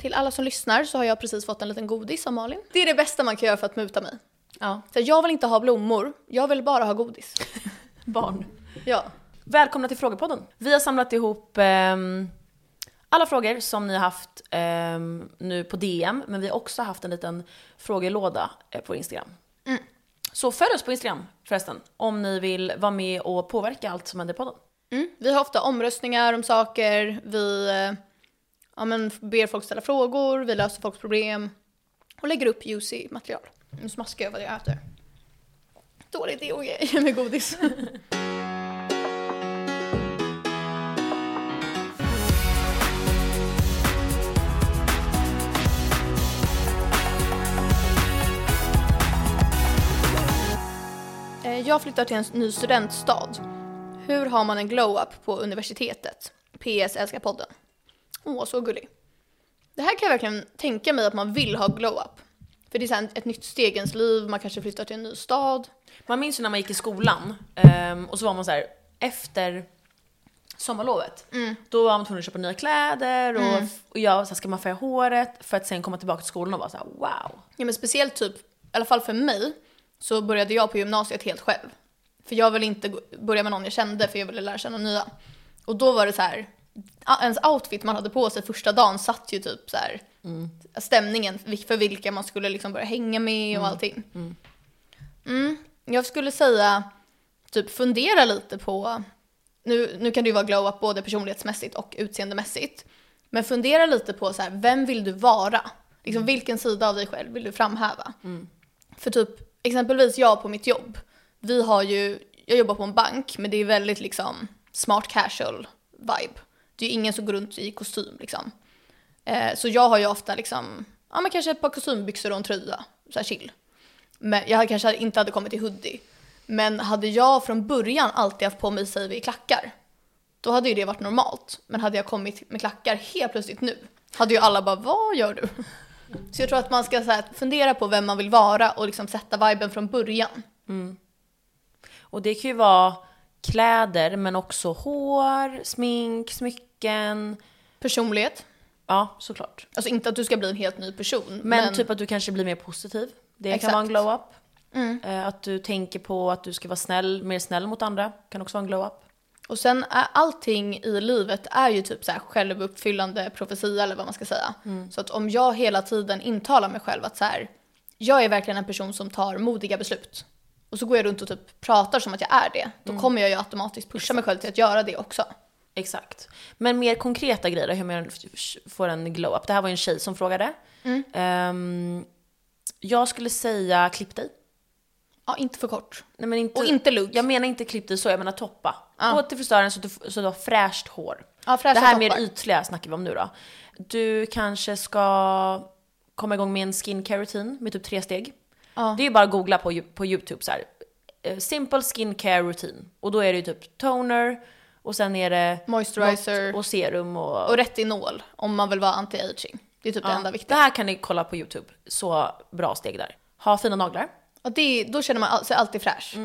Till alla som lyssnar så har jag precis fått en liten godis av Malin. Det är det bästa man kan göra för att muta mig. Ja. Så jag vill inte ha blommor, jag vill bara ha godis. Barn. Ja. Välkomna till Frågepodden. Vi har samlat ihop ehm, alla frågor som ni har haft ehm, nu på DM, men vi har också haft en liten frågelåda eh, på Instagram. Så följ oss på Instagram förresten, om ni vill vara med och påverka allt som händer i podden. Mm. Vi har ofta omröstningar om saker, vi eh, ja, men ber folk ställa frågor, vi löser folks problem och lägger upp juicy material. Nu smaskar jag vad jag äter. Dålig idé att ge mig godis. Eh, jag flyttar till en ny studentstad. Hur har man en glow-up på universitetet? PS älskar podden. Åh, så gullig. Det här kan jag verkligen tänka mig att man vill ha glow-up. För det är så ett nytt steg i ens liv, man kanske flyttar till en ny stad. Man minns ju när man gick i skolan ehm, och så var man så här efter sommarlovet. Då var man tvungen att köpa nya kläder och, och jag så här, ska man färga håret för att sen komma tillbaka till skolan och vara så här: wow. Ja men speciellt typ, i alla fall för mig, så började jag på gymnasiet helt själv. För jag ville inte börja med någon jag kände för jag ville lära känna nya. Och då var det så här, ens outfit man hade på sig första dagen satt ju typ så här stämningen vil- för vilka man skulle liksom börja hänga med och allting. Mm. Jag skulle säga, typ fundera lite på, nu, nu kan det ju vara glow up både personlighetsmässigt och utseendemässigt. Men fundera lite på så här, vem vill du vara? Liksom, vilken sida av dig själv vill du framhäva? För typ, exempelvis jag på mitt jobb, vi har ju, jag jobbar på en bank, men det är väldigt liksom smart casual vibe. Det är ju ingen som går runt i kostym liksom. Eh, så jag har ju ofta liksom, ja men kanske ett par kostymbyxor och en tröja, så här chill. Men jag kanske inte hade kommit i hoodie. Men hade jag från början alltid haft på mig, säger vi, klackar, då hade ju det varit normalt. Men hade jag kommit med klackar helt plötsligt nu, hade ju alla bara, vad gör du? Så jag tror att man ska så här, fundera på vem man vill vara och liksom sätta viben från början. Mm. Och det kan ju vara kläder men också hår, smink, smycken. Personlighet. Ja, såklart. Alltså inte att du ska bli en helt ny person. Men, Men, typ att du kanske blir mer positiv. Det Exakt. kan vara en glow-up. Eh, Att du tänker på att du ska vara snäll, mer snäll mot andra. Kan också vara en glow-up. Och sen är allting i livet är ju typ så här självuppfyllande profetia eller vad man ska säga. Så att om jag hela tiden intalar mig själv att så här, jag är verkligen en person som tar modiga beslut. Och så går jag runt och typ pratar som att jag är det. Då kommer jag ju automatiskt pusha mig själv till att göra det också. Exakt. Men mer konkreta grejer hur man får en glow-up. Det här var ju en tjej som frågade. Ehm, jag skulle säga klipp dig. Ja, inte för kort. Nej, men inte, Och inte lugg. Jag menar inte klipp dig så, jag menar toppa. Ja. Gå till frisören så så du har fräscht hår. Ja, det här toppar. mer ytliga snackar vi om nu då. Du kanske ska komma igång med en skincare rutin med typ tre steg. Ja. Det är ju bara att googla på, på YouTube så här. eh, Simple skincare routine. Och då är det ju typ toner och sen är det Moisturizer. och serum och... Och retinol om man vill vara anti-aging. Det är typ det enda det viktiga. här kan ni kolla på YouTube. Så bra steg där. Ha fina naglar. Och det, då känner man sig alltid fräsch.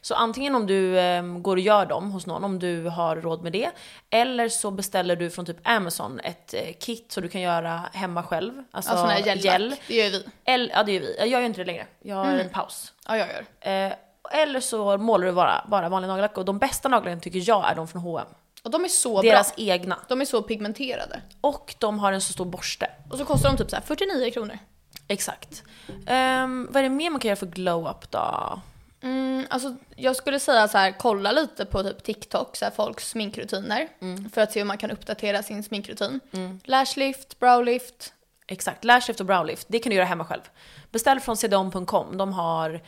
Så antingen om du eh, går och gör dem hos någon, om du har råd med det. Eller så beställer du från typ Amazon ett eh, kit så du kan göra hemma själv. Alltså, här gellack. gel. Det gör vi. Eller, ja det gör vi. Jag gör ju inte det längre. Jag har en paus. Ja, jag gör. Eh, eller så målar du bara, bara vanlig nagellack. Och de bästa naglarna tycker jag är de från H&M. Och de är så Deras bra. egna. De är så pigmenterade. Och de har en så stor borste. Och så kostar de typ så här 49 kronor. Exakt. Ehm, vad är det mer man kan göra för glow-up då? Mm, alltså, jag skulle säga så här, kolla lite på typ TikTok, så här, folks sminkrutiner. För att se om man kan uppdatera sin sminkrutin. Lashlift, browlift. Exakt, lashlift och browlift, det kan du göra hemma själv. Beställ från cdon.com, de har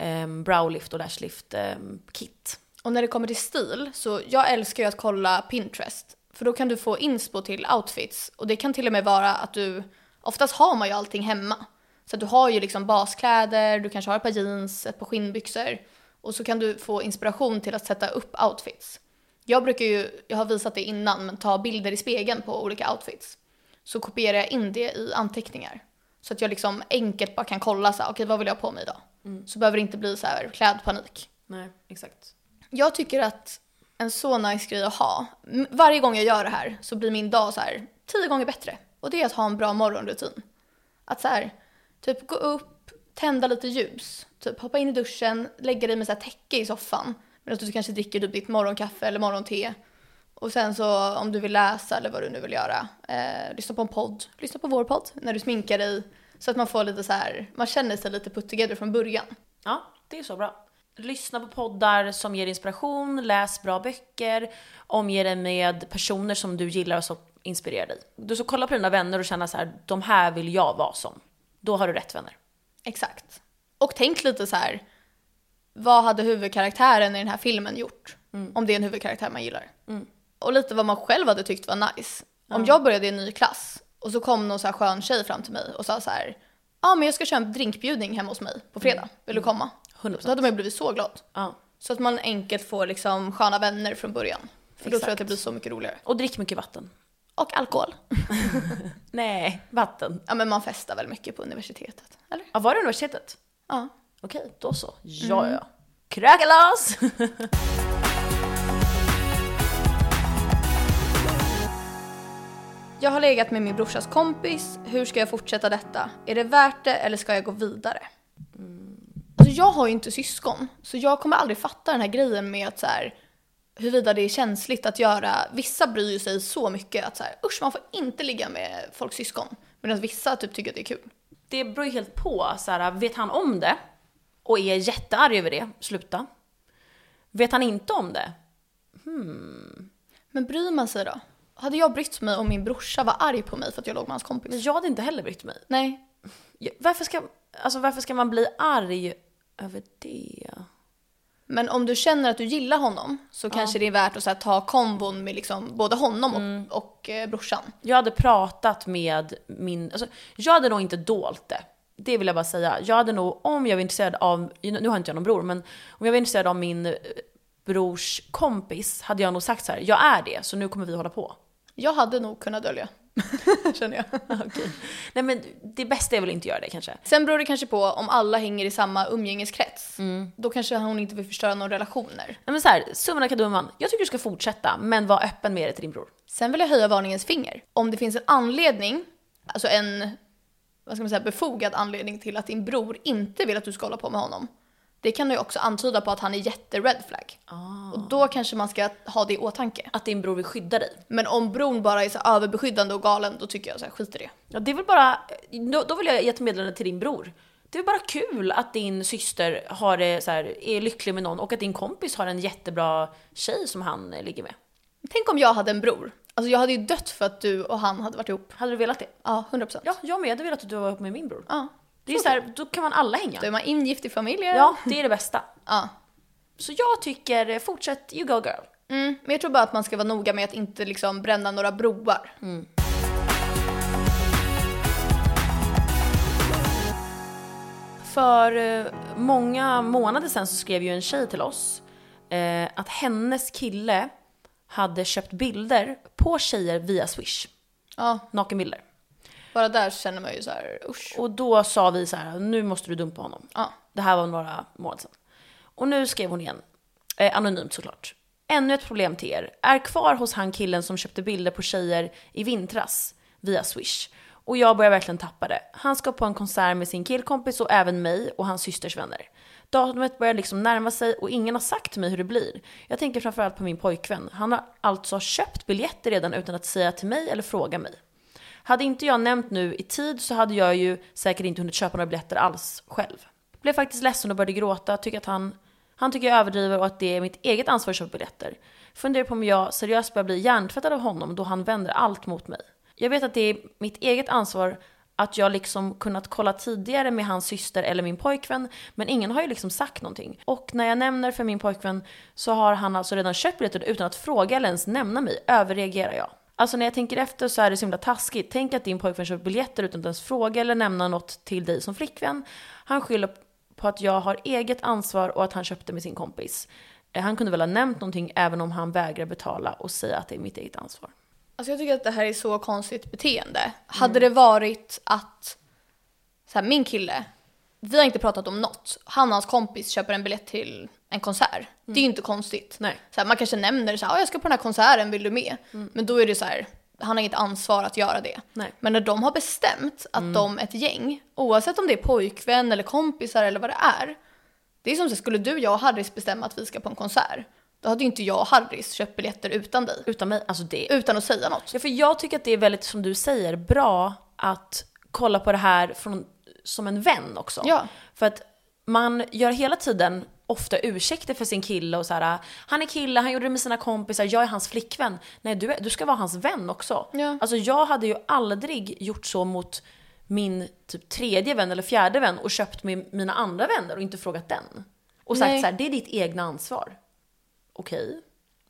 um, browlift och lashlift ehm, kit. Och när det kommer till stil, så jag älskar ju att kolla Pinterest. För då kan du få inspo till outfits. Och det kan till och med vara att du, oftast har man ju allting hemma. Så du har ju liksom baskläder, du kanske har ett par jeans, ett par skinnbyxor. Och så kan du få inspiration till att sätta upp outfits. Jag brukar ju, jag har visat det innan, men ta bilder i spegeln på olika outfits. Så kopierar jag in det i anteckningar. Så att jag liksom enkelt bara kan kolla så här, okej vad vill jag ha på mig idag? Så behöver det inte bli så här klädpanik. Nej, exakt. Jag tycker att en så nice grej att ha. Varje gång jag gör det här så blir min dag så här tio gånger bättre. Och det är att ha en bra morgonrutin. Att så här, typ gå upp, tända lite ljus, typ hoppa in i duschen, lägga dig med så här täcke i soffan. Medan du kanske dricker typ ditt morgonkaffe eller morgonte. Och sen så om du vill läsa eller vad du nu vill göra, eh, lyssna på en podd, lyssna på vår podd när du sminkar dig. Så att man får lite så här, man känner sig lite put together från början. Ja, det är så bra. Lyssna på poddar som ger inspiration, läs bra böcker, omge dig med personer som du gillar och som inspirerar dig. Du ska kolla på dina vänner och känna så här, de här vill jag vara som. Då har du rätt vänner. Exakt. Och tänk lite så här, vad hade huvudkaraktären i den här filmen gjort? Om det är en huvudkaraktär man gillar. Och lite vad man själv hade tyckt var nice. Om jag började i en ny klass och så kom någon så här skön tjej fram till mig och sa så här, ja men jag ska köra en drinkbjudning hemma hos mig på fredag, vill du komma? 100%. Då hade man ju blivit så glad. Ja. Så att man enkelt får liksom sköna vänner från början. För då tror jag att det blir så mycket roligare. Och drick mycket vatten. Och alkohol. Nej, vatten. Ja men man festar väl mycket på universitetet, eller? Ja, var det universitetet? Ja. Okej, då så. Ja, ja. Krökalas! Jag har legat med min brorsas kompis. Hur ska jag fortsätta detta? Är det värt det eller ska jag gå vidare? Alltså jag har ju inte syskon, så jag kommer aldrig fatta den här grejen med att så här, huruvida det är känsligt att göra. Vissa bryr sig så mycket att så här, usch man får inte ligga med folks syskon. Medan vissa typ tycker att det är kul. Det beror ju helt på. Så här, vet han om det och är jättearg över det, sluta. Vet han inte om det? Men bryr man sig då? Hade jag brytt mig om min brorsa var arg på mig för att jag låg med hans kompis? Men jag hade inte heller brytt mig. Nej. Varför ska, alltså varför ska man bli arg över det? Men om du känner att du gillar honom så kanske det är värt att här, ta kombon med liksom både honom och, och eh, brorsan. Jag hade pratat med min, alltså, jag hade nog inte dolt det. Det vill jag bara säga. Jag hade nog, om jag var intresserad av, nu har inte jag någon bror, men om jag var intresserad av min eh, brors kompis hade jag nog sagt så här: jag är det, så nu kommer vi hålla på. Jag hade nog kunnat dölja, känner jag. Okej. Nej men det bästa är väl inte att göra det kanske. Sen beror det kanske på om alla hänger i samma umgängeskrets. Då kanske hon inte vill förstöra några relationer. Nej men så här, summan av kardemumman. Jag tycker du ska fortsätta, men var öppen med det till din bror. Sen vill jag höja varningens finger. Om det finns en anledning, alltså en vad ska man säga, befogad anledning till att din bror inte vill att du ska hålla på med honom. Det kan ju också antyda på att han är jätte-red flag. Och då kanske man ska ha det i åtanke. Att din bror vill skydda dig. Men om bron bara är så överbeskyddande och galen, då tycker jag så här, skit i det. Ja, det är väl bara, då, då vill jag ge ett meddelande till din bror. Det är bara kul att din syster har det så här, är lycklig med någon och att din kompis har en jättebra tjej som han ligger med. Tänk om jag hade en bror. Alltså jag hade ju dött för att du och han hade varit ihop. Hade du velat det? Ja, 100%. Ja, jag med. Jag hade velat att du var ihop med min bror. ja. Det är så här, då kan man alla hänga. Då är man ingift i familjen. Ja, det är det bästa. ja. Så jag tycker, fortsätt, you go girl. Mm, men jag tror bara att man ska vara noga med att inte liksom bränna några broar. För eh, många månader sedan så skrev ju en tjej till oss eh, att hennes kille hade köpt bilder på tjejer via Swish. Ja, Nakenbilder. Bara där känner man ju så här, usch. Och då sa vi så här, nu måste du dumpa honom. Ja. Det här var några månader sedan. Och nu skrev hon igen, eh, anonymt såklart. Ännu ett problem till er. Är kvar hos han killen som köpte bilder på tjejer i vintras via Swish. Och jag börjar verkligen tappa det. Han ska på en konsert med sin killkompis och även mig och hans systers vänner. Datumet börjar liksom närma sig och ingen har sagt till mig hur det blir. Jag tänker framförallt på min pojkvän. Han har alltså köpt biljetter redan utan att säga till mig eller fråga mig. Hade inte jag nämnt nu i tid så hade jag ju säkert inte hunnit köpa några biljetter alls själv. Blev faktiskt ledsen och började gråta, tycker att han, han tycker jag överdriver och att det är mitt eget ansvar att köpa biljetter. Funderar på om jag seriöst börjar bli hjärntvättad av honom då han vänder allt mot mig. Jag vet att det är mitt eget ansvar att jag liksom kunnat kolla tidigare med hans syster eller min pojkvän, men ingen har ju liksom sagt någonting. Och när jag nämner för min pojkvän så har han alltså redan köpt biljetter utan att fråga eller ens nämna mig, överreagerar jag. Alltså när jag tänker efter så är det så himla taskigt. Tänk att din pojkvän köper biljetter utan att ens fråga eller nämna något till dig som flickvän. Han skyller på att jag har eget ansvar och att han köpte med sin kompis. Eh, Han kunde väl ha nämnt någonting även om han vägrar betala och säga att det är mitt eget ansvar. Alltså jag tycker att det här är så konstigt beteende. Hade det varit att så här, min kille, vi har inte pratat om något. Han och hans kompis köper en biljett till en konsert. Det är ju inte konstigt. Nej. Så här, man kanske nämner så här, "Ja, jag ska på den här konserten, vill du med? Men då är det så här, han har inget ansvar att göra det. Nej. Men när de har bestämt att de, ett gäng, oavsett om det är pojkvän eller kompisar eller vad det är. Det är som så, skulle du, jag och Harris bestämma att vi ska på en konsert. Då hade ju inte jag och Harris köpt biljetter utan dig. Utan mig, alltså det. Utan att säga något. Ja, för jag tycker att det är väldigt, som du säger, bra att kolla på det här från, som en vän också. Ja. För att man gör hela tiden ofta ursäkter för sin kille och så här, han är kille, han gjorde det med sina kompisar, jag är hans flickvän. Nej, du, är, du ska vara hans vän också. Ja. Alltså jag hade ju aldrig gjort så mot min typ tredje vän eller fjärde vän och köpt med mina andra vänner och inte frågat den. Och sagt Nej. så här, det är ditt egna ansvar. Okej.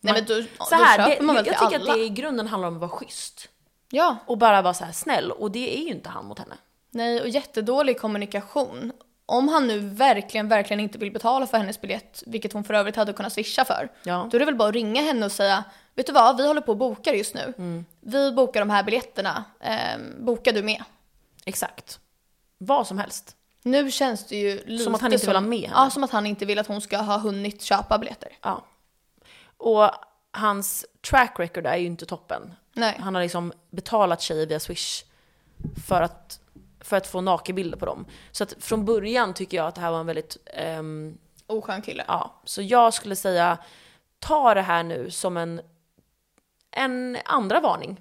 Nej, Man- men då, så då här, köper det, man väl jag till tycker alla. att det i grunden handlar om att vara schysst. Ja, Och bara vara så här snäll. Och det är ju inte han mot henne. nej och jättedålig kommunikation. Om han nu verkligen, verkligen inte vill betala för hennes biljett, vilket hon för övrigt hade kunnat swisha för, Ja. då är det väl bara att ringa henne och säga, vet du vad, vi håller på och bokar just nu. Mm. Vi bokar de här biljetterna, ehm, bokar du med? Exakt. Vad som helst. Nu känns det ju lite att han inte vill ha med henne. Ja, som att han inte vill att hon ska ha hunnit köpa biljetter. Ja. Och hans track record är ju inte toppen. Nej. Han har liksom betalat tjejer via Swish för att, för att få nakenbilder på dem. Så att från början tycker jag att det här var en väldigt, ehm, Oskön kille. ja. Så jag skulle säga, ta det här nu som en, en andra varning.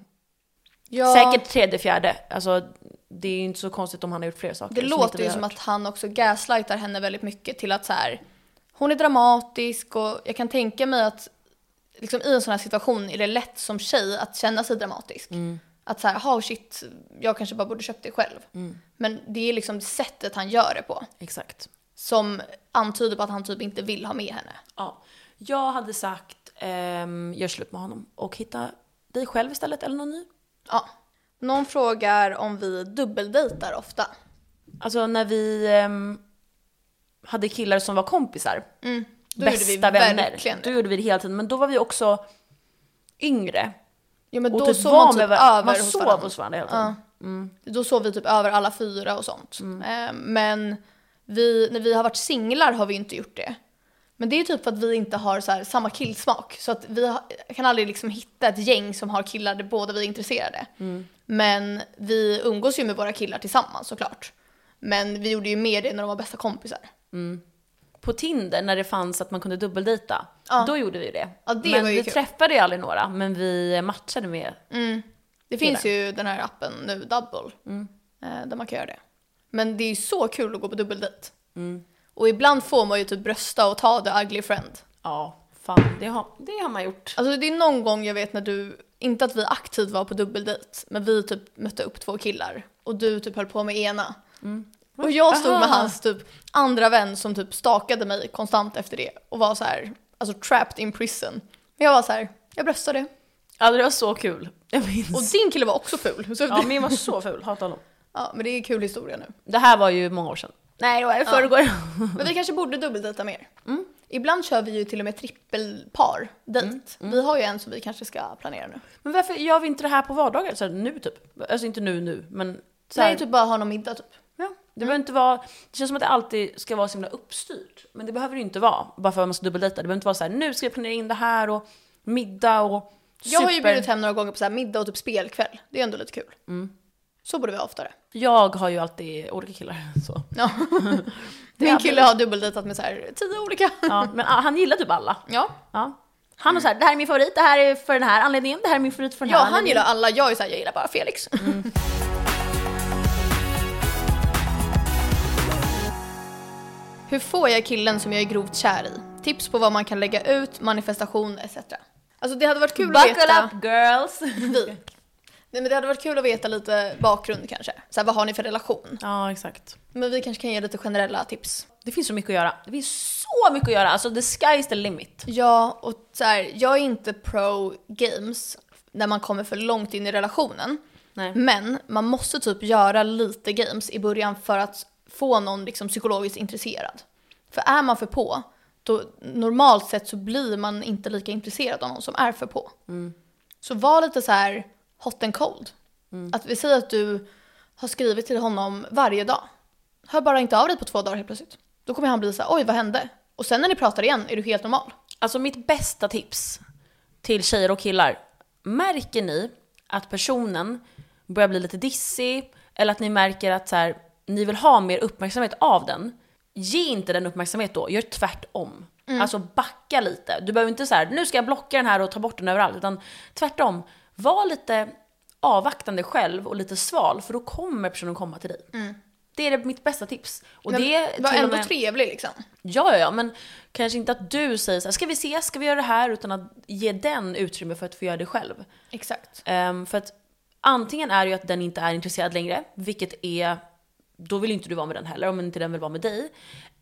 Ja, Säkert tredje, fjärde. Alltså, det är ju inte så konstigt om han har gjort fler saker. Det låter ju som hört. att han också gaslightar henne väldigt mycket till att så här, hon är dramatisk och jag kan tänka mig att liksom i en sån här situation är det lätt som tjej att känna sig dramatisk. Mm. Att så här, oh shit, jag kanske bara borde köpt det själv. Mm. Men det är liksom sättet han gör det på Exakt. som antyder på att han typ inte vill ha med henne. Ja. Jag hade sagt, ehm, gör slut med honom och hitta dig själv istället eller någon ny. Ja. Någon frågar om vi dubbeldejtar ofta. Alltså när vi ehm, hade killar som var kompisar, Mm. Då gjorde vi bästa vänner, verkligen då gjorde vi det hela tiden. Men då var vi också yngre. Ja men Och då typ sov man typ med över man hos sov varandra. hos varandra hela tiden. Ja. Då sov vi typ över alla fyra och sånt. Eh, men vi, när vi har varit singlar har vi inte gjort det. Men det är typ för att vi inte har så här, samma killsmak. Så att vi kan aldrig liksom hitta ett gäng som har killar där båda vi är intresserade. Men vi umgås ju med våra killar tillsammans såklart. Men vi gjorde ju mer det när de var bästa kompisar. På Tinder, när det fanns att man kunde dubbeldejta, Ja. då gjorde vi det. Ja, det men var ju vi kul. träffade ju aldrig några, men vi matchade med. Det finns ju den här appen nu, Double, eh, där man kan göra det. Men det är ju så kul att gå på dubbeldejt. Och ibland får man ju typ brösta och ta the ugly friend. Ja, fan, det har, det har man gjort. Alltså det är någon gång jag vet när du, inte att vi aktivt var på dubbeldejt, men vi typ mötte upp två killar och du typ höll på med ena. Och jag stod med Aha. hans typ andra vän som typ stakade mig konstant efter det och var så här, alltså trapped in prison. Men jag var så här, jag bröstade. Ja, det var så kul. Jag minns. Och din kille var också ful. Så Ja, min var så ful, hatar honom. ja, men det är en kul historia nu. Det här var ju många år sedan. Nej, det var i förrgår. Men vi kanske borde dubbeldejta mer. Ibland kör vi ju till och med trippelpar dejt. Vi har ju en som vi kanske ska planera nu. Men varför gör vi inte det här på vardagar? Så här, nu typ. Alltså inte nu nu, men så här, Nej, typ bara ha någon middag typ. Ja, det behöver inte vara, det känns som att det alltid ska vara så himla uppstyrt. Men det behöver det inte vara, bara för att man ska dubbeldejta. Det behöver inte vara så här, nu ska vi planera in det här och middag och Jag har ju super- bjudit hem några gånger på så här middag och typ spelkväll. Det är ändå lite kul. Så borde vi ha oftare. Jag har ju alltid olika killar. Så. Ja. Min kille har dubbeldejtat med så här tio olika. Ja, men ah, han gillar typ alla. Ja, Ja. Han är så här, det här är min favorit, det här är för den här anledningen, det här är min favorit för den ja här han anledningen. gillar alla. Jag är så här, jag gillar bara Felix. Hur får jag killen som jag är grovt kär i? Tips på vad man kan lägga ut, manifestation etc. Alltså det hade varit kul att Buckle veta. up girls! Vi. Nej men det hade varit kul att veta lite bakgrund kanske. Så här, vad har ni för relation? Ja, exakt. Men vi kanske kan ge lite generella tips. Det finns så mycket att göra. Det finns så mycket att göra, alltså the sky is the limit. Ja, och så här, jag är inte pro games när man kommer för långt in i relationen. Nej. Men man måste typ göra lite games i början för att få någon liksom psykologiskt intresserad. För är man för på, då normalt sett så blir man inte lika intresserad av någon som är för på. Så var lite så här hot and cold. Att vi säger att du har skrivit till honom varje dag. Hör bara inte av dig på två dagar helt plötsligt. Då kommer han bli så här, oj vad hände? Och sen när ni pratar igen är du helt normal. Alltså mitt bästa tips till tjejer och killar. Märker ni att personen börjar bli lite dissig eller att ni märker att så här, ni vill ha mer uppmärksamhet av den, ge inte den uppmärksamhet då, gör tvärtom. Alltså backa lite. Du behöver inte så här, nu ska jag blocka den här och ta bort den överallt, utan tvärtom, var lite avvaktande själv och lite sval, för då kommer personen komma till dig. Det är mitt bästa tips. Och Men det var ändå med- trevlig liksom. Ja, ja, ja, men kanske inte att du säger så här, ska vi ses, ska vi göra det här? Utan att ge den utrymme för att få göra det själv. Exakt. Ehm, för att antingen är det ju att den inte är intresserad längre, vilket är, då vill inte du vara med den heller, om inte den vill vara med dig.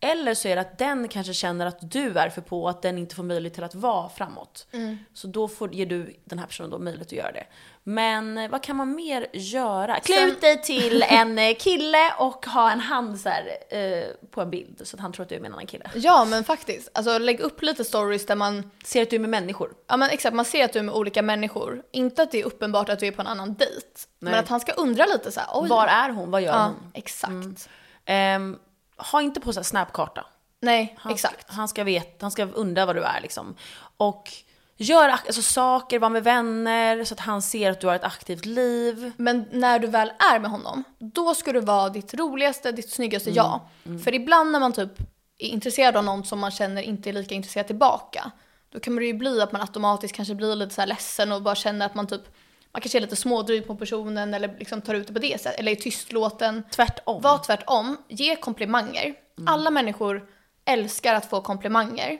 Eller så är det att den kanske känner att du är för på och att den inte får möjlighet till att vara framåt. Så då får, ger du den här personen då möjlighet att göra det. Men eh, vad kan man mer göra? Klä ut dig till en eh, kille och ha en hand så här, eh, på en bild så att han tror att du är med en annan kille. Ja men faktiskt, alltså lägg upp lite stories där man, Ser att du är med människor. ja men exakt, man ser att du är med olika människor. Inte att det är uppenbart att du är på en annan dejt. Men att han ska undra lite så här. Var är hon? Vad gör Ja, hon? exakt. Ehm, ha inte på sig snapkarta. Nej, Han, exakt. Han ska veta, han ska undra vad du är liksom. Och gör alltså, saker, var med vänner så att han ser att du har ett aktivt liv. Men när du väl är med honom, då ska du vara ditt roligaste, ditt snyggaste jag. För ibland när man typ är intresserad av någon som man känner inte är lika intresserad tillbaka, då kan det ju bli att man automatiskt kanske blir lite så här ledsen och bara känner att man typ, man kanske är lite smådryg på personen eller liksom tar ut det på det sättet, eller är tystlåten. Tvärtom. Var tvärtom, ge komplimanger. Alla människor älskar att få komplimanger.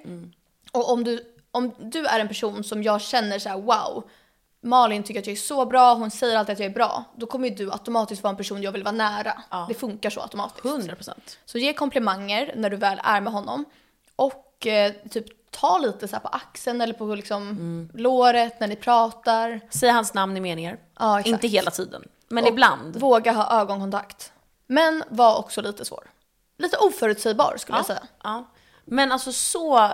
Och om du, om du är en person som jag känner så här: wow, Malin tycker att jag är så bra, hon säger alltid att jag är bra. Då kommer ju du automatiskt vara en person jag vill vara nära. Ja. Det funkar så automatiskt. 100%. Så ge komplimanger när du väl är med honom. Och eh, typ ta lite så på axeln eller på liksom låret när ni pratar. Säg hans namn i meningar. Ja, exakt. Inte hela tiden, men Och ibland. Våga ha ögonkontakt. Men var också lite svår. Lite oförutsägbar skulle jag säga. Ja. Men alltså så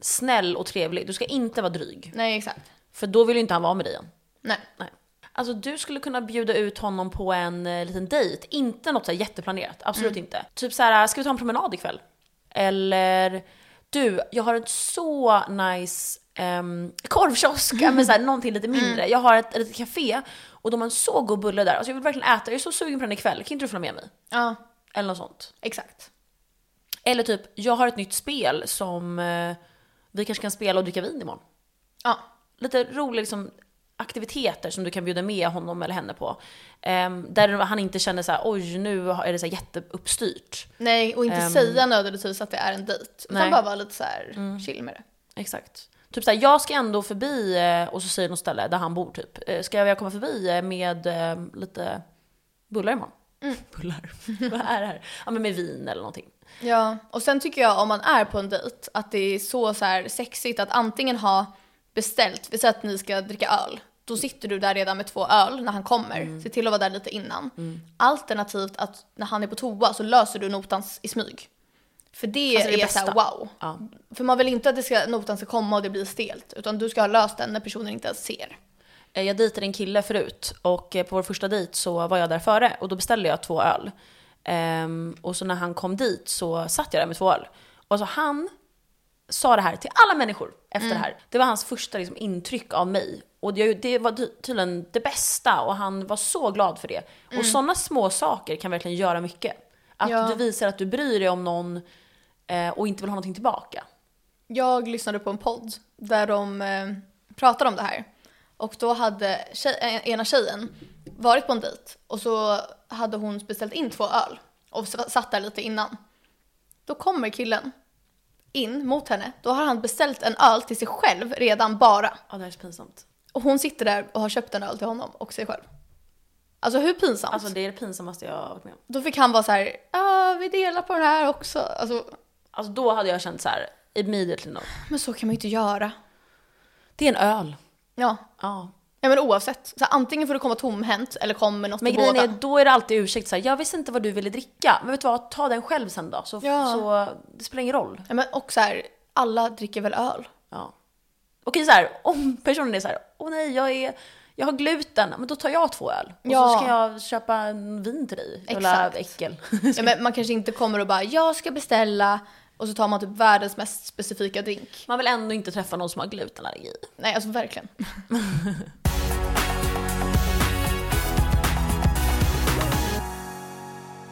snäll och trevlig. Du ska inte vara dryg. Nej, exakt. För då vill ju inte han vara med dig igen. Nej. Nej. Alltså du skulle kunna bjuda ut honom på en eh, liten dejt. Inte något så jätteplanerat, absolut inte. Typ så här, ska vi ta en promenad ikväll? Eller, du, jag har ett så nice um, korvkiosk, ja, men så här, någonting lite mindre. Jag har ett, litet café och de har en så god bulle där. Alltså jag vill verkligen äta, jag är så sugen på den ikväll. Kan inte du följa med mig? Ja, Eller något sånt. exakt. Eller typ, jag har ett nytt spel som eh, vi kanske kan spela och dricka vin imorgon. Ja, lite roliga liksom, aktiviteter som du kan bjuda med honom eller henne på. Ehm, där han inte känner så här, oj nu är det så här jätteuppstyrt. nej och inte Ehm. säga nödvändigtvis att det är en dejt. Utan bara vara lite så här chill med det. Exakt. Typ såhär, jag ska ändå förbi eh, och så säger något ställe där han bor typ. Eh, Ska jag komma förbi eh, med eh, lite bullar imorgon? Bullar? Vad är det här? Ja men med vin eller någonting. Ja, och sen tycker jag om man är på en dejt att det är så, så här sexigt att antingen ha beställt, vi säger att ni ska dricka öl. Då sitter du där redan med två öl när han kommer. Se till att vara där lite innan. Alternativt att när han är på toa så löser du notan i smyg. För det, Alltså det är så här, bästa. wow. Ja. För man vill inte att det ska, notan ska komma och det blir stelt. Utan du ska ha löst den när personen inte ens ser. Eh, Jag dejtade en kille förut och eh, på vår första dejt så var jag där före och då beställde jag två öl. Ehm, och så när han kom dit så satt jag där med två öl. Och alltså han sa det här till alla människor efter det här. Det var hans första liksom, intryck av mig. Och det, det var ty- tydligen det bästa och han var så glad för det. Och sådana små saker kan verkligen göra mycket. Att Ja. du visar att du bryr dig om någon eh, och inte vill ha någonting tillbaka. Jag lyssnade på en podd där de eh, pratade om det här. Och då hade tjej, eh, ena tjejen varit på en dejt och så hade hon beställt in två öl och satt där lite innan. Då kommer killen in mot henne. Då har han beställt en öl till sig själv redan bara. Ja, det här är så pinsamt. Och hon sitter där och har köpt en öl till honom och sig själv. Alltså hur pinsamt? Alltså det är det pinsammaste jag har varit med om. Då fick han vara så här, ja vi delar på den här också. Alltså, Alltså då hade jag känt så här, immediately no. men så kan man ju inte göra. Det är en öl. Ja, Ja. Ja men oavsett. Så antingen får du komma tomhänt eller kom med något Men grejen båda. är, då är det alltid ursäkt såhär, jag visste inte vad du ville dricka. Men vet du vad, ta den själv sen då. Så, Ja. så det spelar ingen roll. Ja, men och så här, alla dricker väl öl? Ja. Okej så här, om personen är så här, åh nej, jag, är, jag har gluten, men då tar jag två öl. Och ja. så ska jag köpa vin till dig. Exakt. äckel. ja, men man kanske inte kommer och bara, jag ska beställa och så tar man typ världens mest specifika drink. Man vill ändå inte träffa någon som har glutenallergi. Nej, alltså verkligen.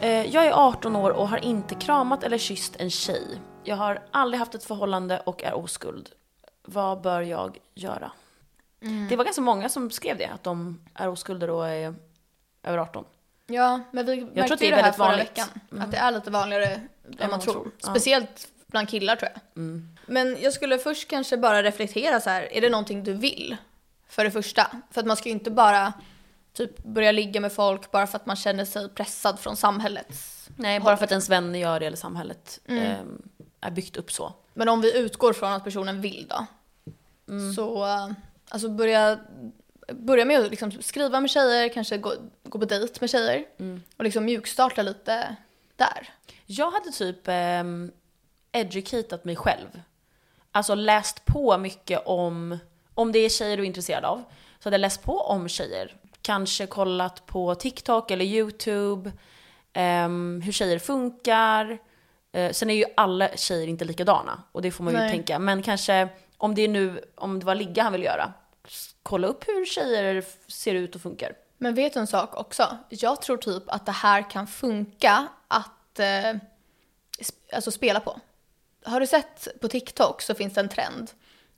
Eh, jag är 18 år och har inte kramat eller kysst en tjej. Jag har aldrig haft ett förhållande och är oskuld. Vad bör jag göra? Det var ganska många som skrev det, att de är oskulder och är över 18. Ja, men vi märkte tror att det ju är det här förra vanligt. veckan. Att det är lite vanligare än man, man tror. tror. Ja. Speciellt bland killar tror jag. Men jag skulle först kanske bara reflektera så här, är det någonting du vill? För det första. För att man ska ju inte bara typ börja ligga med folk bara för att man känner sig pressad från samhället. Nej, bara för att ens vänner gör det eller samhället eh, är byggt upp så. Men om vi utgår från att personen vill då. Så eh, alltså börja, börja med att liksom skriva med tjejer, kanske gå, gå på dejt med tjejer. Och liksom mjukstarta lite där. Jag hade typ eh, educatat mig själv. Alltså läst på mycket om, om det är tjejer du är intresserad av. Så hade jag läst på om tjejer. Kanske kollat på TikTok eller YouTube. ehm, hur tjejer funkar. Eh, sen är ju alla tjejer inte likadana. Och det får man ju Nej. tänka. Men kanske om det är nu, om det var ligga han vill göra. Kolla upp hur tjejer ser ut och funkar. Men vet du en sak också? Jag tror typ att det här kan funka att eh, alltså spela på. Har du sett på TikTok så finns det en trend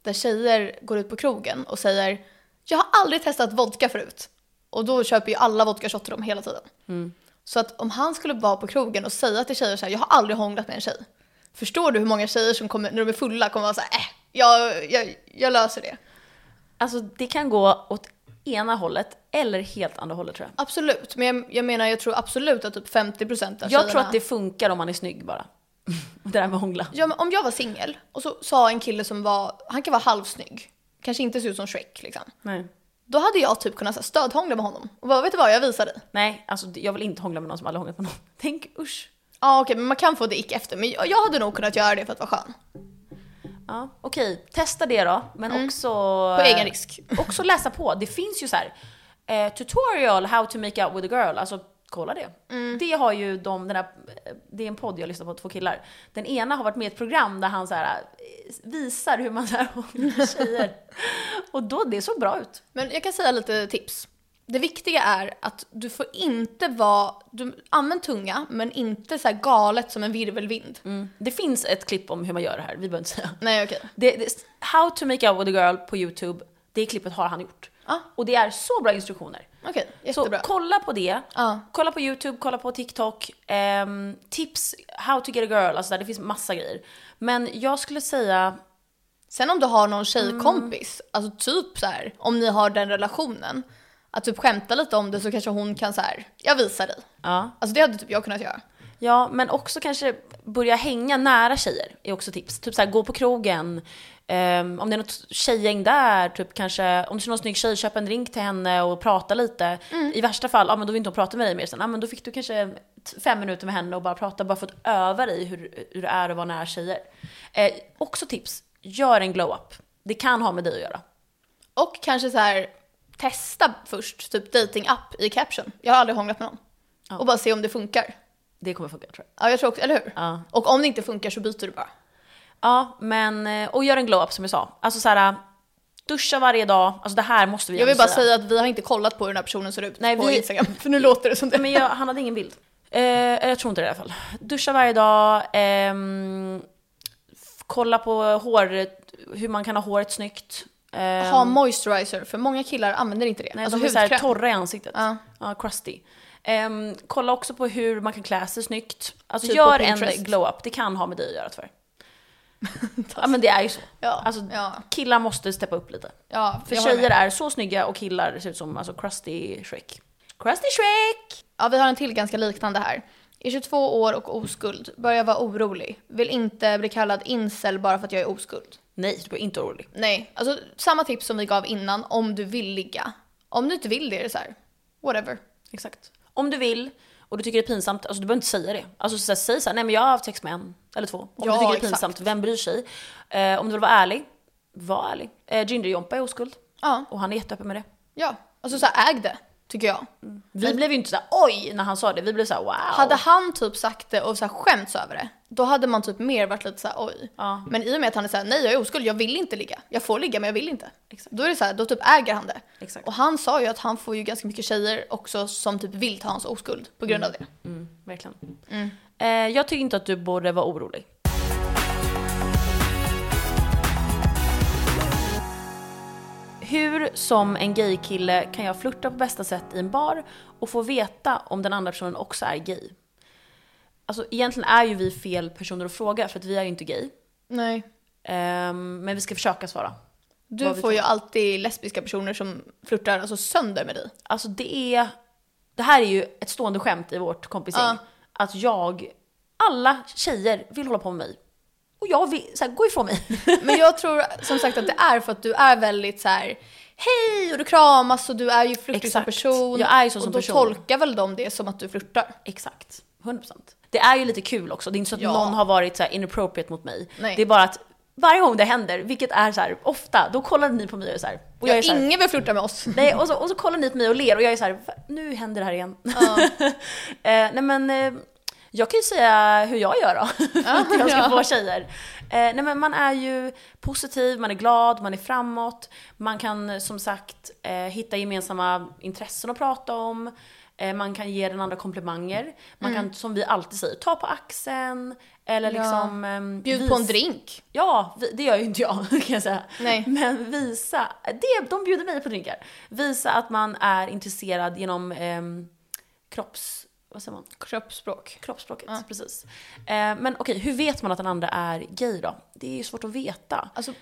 där tjejer går ut på krogen och säger jag har aldrig testat vodka förut. Och då köper ju alla vodka shot till dem hela tiden. Så att om han skulle vara på krogen och säga till tjejer så här, jag har aldrig hånglat med en tjej. Förstår du hur många tjejer som kommer, när de är fulla kommer vara så här, äh, jag, jag, jag löser det. Alltså det kan gå åt ena hållet eller helt andra hållet tror jag. Absolut, men jag, jag menar jag tror absolut att typ 50% av Jag tjejerna... tror att det funkar om man är snygg bara. det där med hångla. Ja, men om jag var singel och så sa en kille som var, han kan vara halvsnygg, kanske inte se ut som Shrek liksom. Nej. Då hade jag typ kunnat stödhångla med honom. Och bara, vet du vad, jag visar dig. Nej, alltså jag vill inte hångla med någon som aldrig hånglat med någon. Tänk usch. Ja okej, men man kan få det ick efter. Men jag, jag hade nog kunnat göra det för att vara skön. Ja, okej, testa det då. Men också... På egen risk. Också läsa på. Det finns ju så här eh, tutorial how to make out with a girl. Alltså kolla det. Det har ju de, den där, det är en podd jag lyssnar på, två killar. Den ena har varit med i ett program där han så här, eh, visar hur man så här hånglar tjejer. Och då, det såg bra ut. Men jag kan säga lite tips. Det viktiga är att du får inte vara, du använder tunga men inte så här galet som en virvelvind. Det finns ett klipp om hur man gör det här, vi behöver inte säga. Nej okej. Det, how to make out with a girl på YouTube, det klippet har han gjort. Ja. Och det är så bra instruktioner. Okej, Så jättebra. kolla på det, Ja. kolla på YouTube, kolla på TikTok, ehm, tips how to get a girl, alltså där, det finns massa grejer. Men jag skulle säga, Sen om du har någon tjejkompis, alltså typ så här, om ni har den relationen, att typ skämta lite om det så kanske hon kan så här, jag visar dig. ja, Alltså det hade typ jag kunnat göra. ja men också kanske börja hänga nära tjejer är också tips. Typ så här, gå på krogen, ehm, om det är något tjejgäng där, typ kanske, om du ser någon snygg tjej, köp en drink till henne och prata lite. I värsta fall, ja men då vill inte hon prata med dig mer sen, ja men då fick du kanske fem minuter med henne och bara prata, bara för att öva dig hur, hur det är att vara nära tjejer. Eh, också tips, gör en glow-up. Det kan ha med dig att göra. Och kanske så här, testa först, typ dating app i caption. Jag har aldrig hånglat med någon. Och bara se om det funkar. Det kommer funka tror jag. Ja, jag tror också, eller hur? Ja. Och om det inte funkar så byter du bara. Ja, men, eh, och gör en glow-up som jag sa. Alltså så här, duscha varje dag, alltså det här måste vi Jag vill bara säga att vi har inte kollat på hur den här personen ser ut Nej, på vi- Instagram. För nu låter det som det. Men jag, han hade ingen bild. Eh, jag tror inte det i alla fall. Duscha varje dag, f- kolla på hår, hur man kan ha håret snyggt. Ehm, Ha moisturizer, för många killar använder inte det. nej, alltså de är så här hudkräm. torra i ansiktet. Ja. Ja, crusty. Ehm, kolla också på hur man kan klä sig snyggt. Alltså Typ gör en glow-up, det kan ha med dig att göra tyvärr. ja men det är ju så. Ja, Alltså, ja, Killar måste steppa upp lite. ja, För tjejer är så snygga och killar ser ut som alltså, crusty Shrek. Crusty Shrek! Ja, vi har en till ganska liknande här. Är 22 år och oskuld. Börjar vara orolig. Vill inte bli kallad incel bara för att jag är oskuld. Nej, du är inte orolig. Nej, alltså samma tips som vi gav innan om du vill ligga. Om du inte vill det är det så här, whatever. Exakt. Om du vill och du tycker det är pinsamt, alltså du behöver inte säga det. Alltså så här, säg såhär, nej men jag har haft sex med en eller två. Om Ja, du tycker det är exakt. pinsamt, vem bryr sig? Eh, om du vill vara ärlig, var ärlig. Eh, Ginger Jompa är oskuld Ja, och han är jätteöppen med det. ja. Alltså så här, äg det. Tycker jag. Vi blev ju inte såhär oj när han sa det, vi blev såhär wow. Hade han typ sagt det och så här skämts över det, då hade man typ mer varit lite såhär oj. Ja. Men i och med att han är såhär, nej jag är oskuld, jag vill inte ligga. Jag får ligga men jag vill inte. Exakt. Då är det såhär, då typ äger han det. Exakt. Och han sa ju att han får ju ganska mycket tjejer också som typ vill ta hans oskuld på grund av det. Mm, verkligen. Eh, jag tycker inte att du borde vara orolig. Hur som en gaykille kan jag flirta på bästa sätt i en bar och få veta om den andra personen också är gay? Alltså egentligen är ju vi fel personer att fråga för att vi är ju inte gay. Nej. Ehm, men vi ska försöka svara. Du får ju alltid lesbiska personer som flörtar alltså sönder med dig. Alltså det är, det här är ju ett stående skämt i vårt kompisgäng. Ja. Att jag, alla tjejer vill hålla på med mig. Och jag vill, så här, gå ifrån mig. Men jag tror som sagt att det är för att du är väldigt så här. hej och du kramas och du är ju flörtig som person. Jag är ju så och som då person. tolkar väl de det som att du flörtar. Exakt, 100%. Det är ju lite kul också, det är inte så att Ja. någon har varit så här inappropriate mot mig. Nej. Det är bara att varje gång det händer, vilket är så här ofta, då kollar ni på mig och är så här. Och jag är så här, ingen vill flörta med oss. Nej, och så, och så kollar ni på mig och ler och jag är så här, "Va? nu händer det här igen. Ja. eh, nej men, eh, jag kan ju säga hur jag gör då. att jag ska få tjejer. Eh, nej men man är ju positiv, man är glad, man är framåt. Man kan eh, som sagt eh, hitta gemensamma intressen att prata om. Eh, man kan ge den andra komplimanger. Man kan, som vi alltid säger, ta på axeln. Eller Ja. liksom... ehm, Bjud på en drink. Ja, vi- det gör ju inte jag kan jag säga. Nej. Men visa, det, de bjuder mig på drinkar. Visa att man är intresserad genom ehm, kropps... Vad säger man? Kroppsspråk. Kroppsspråket, Ja. precis. Eh, men okej, hur vet man att den andra är gay då? Det är ju svårt att veta. Alltså,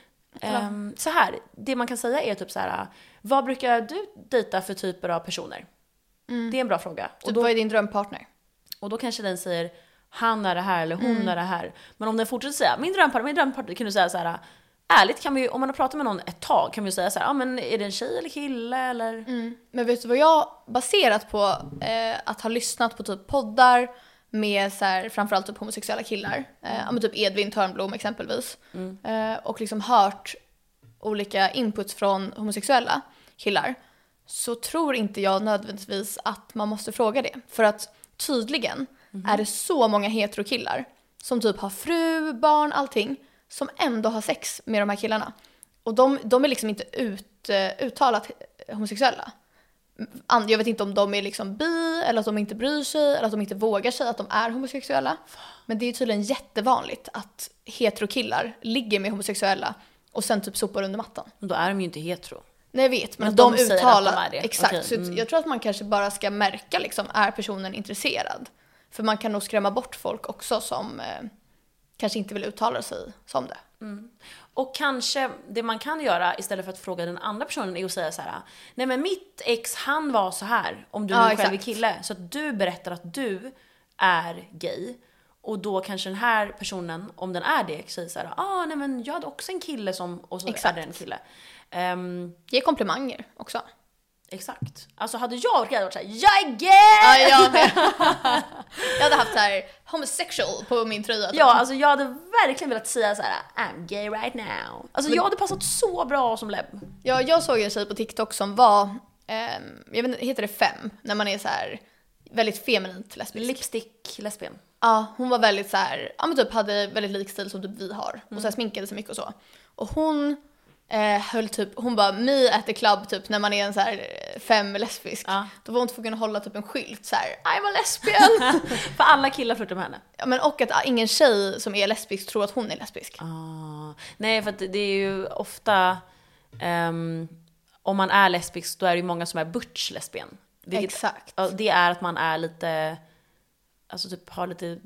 Ehm, så här, det man kan säga är typ så här, vad brukar du dejta för typer av personer? Det är en bra fråga. Och typ, då, vad är din drömpartner? och då kanske den säger, han är det här eller hon Mm. är det här. Men om den fortsätter säga, min drömpartner, min drömpartner, kan du säga så här, ärligt kan vi om man har pratat med någon ett tag kan vi säga så här, ja men är det en tjej eller kille eller? Mm. Men vet du vad jag, baserat på eh, att ha lyssnat på typ poddar med så här, framförallt typ homosexuella killar, eh, ja, men typ Edvin Törnblom exempelvis, eh, och liksom hört olika inputs från homosexuella killar, så tror inte jag nödvändigtvis att man måste fråga det. För att tydligen är det så många heterokillar som typ har fru, barn, allting, som ändå har sex med de här killarna. Och de, de är liksom inte ut, eh, uttalat homosexuella. Jag vet inte om de är liksom bi, eller att de inte bryr sig, eller att de inte vågar säga att de är homosexuella. Men det är tydligen jättevanligt att heterokillar ligger med homosexuella och sen typ sopar under mattan. Då är de ju inte hetero. Nej jag vet, men, Men de, de säger att uttalar... de är det. Exakt, så mm. jag tror att man kanske bara ska märka liksom, är personen intresserad? För man kan nog skrämma bort folk också som eh, kanske inte vill uttala sig som det. Och kanske det man kan göra istället för att fråga den andra personen är att säga så här: nej men mitt ex han var så här om du Ja, nu själv är kille. Så att du berättar att du är gay. Och då kanske den här personen, om den är det, säger så här, ah nej men jag hade också en kille som, och så Exakt. är det en kille. Ehm, Ge komplimanger också. Exakt. Alltså hade jag gay hade jag varit såhär, jag är gay! Ja, jag med. jag hade haft så här homosexual på min tröja. typ. Ja, alltså jag hade verkligen velat säga så här: I'm gay right now. Alltså jag hade passat så bra som lebb. Ja, jag såg en tjej på TikTok som var, ehm, jag vet inte, heter det fem? När man är så här väldigt feminint lesbisk. Lipstick lesbian. Ja, hon var väldigt så här, ja men typ hade väldigt lik stil som typ vi har. Och Mm. så här sminkade sig mycket och så. Och hon eh, höll typ, hon bara me at the club typ när man är en så här eh, fem lesbisk. Ja. Då var hon tvungen att hålla typ en skylt så här, I'm a lesbian. För alla killar flörtar med henne. ja, men och att ah, ingen tjej som är lesbisk tror att hon är lesbisk. Ah, nej, för att det är ju ofta... ehm, om man är lesbisk, då är det ju många som är butch lesbian. Vilket, Exakt. Det är att man är lite... Alltså typ har lite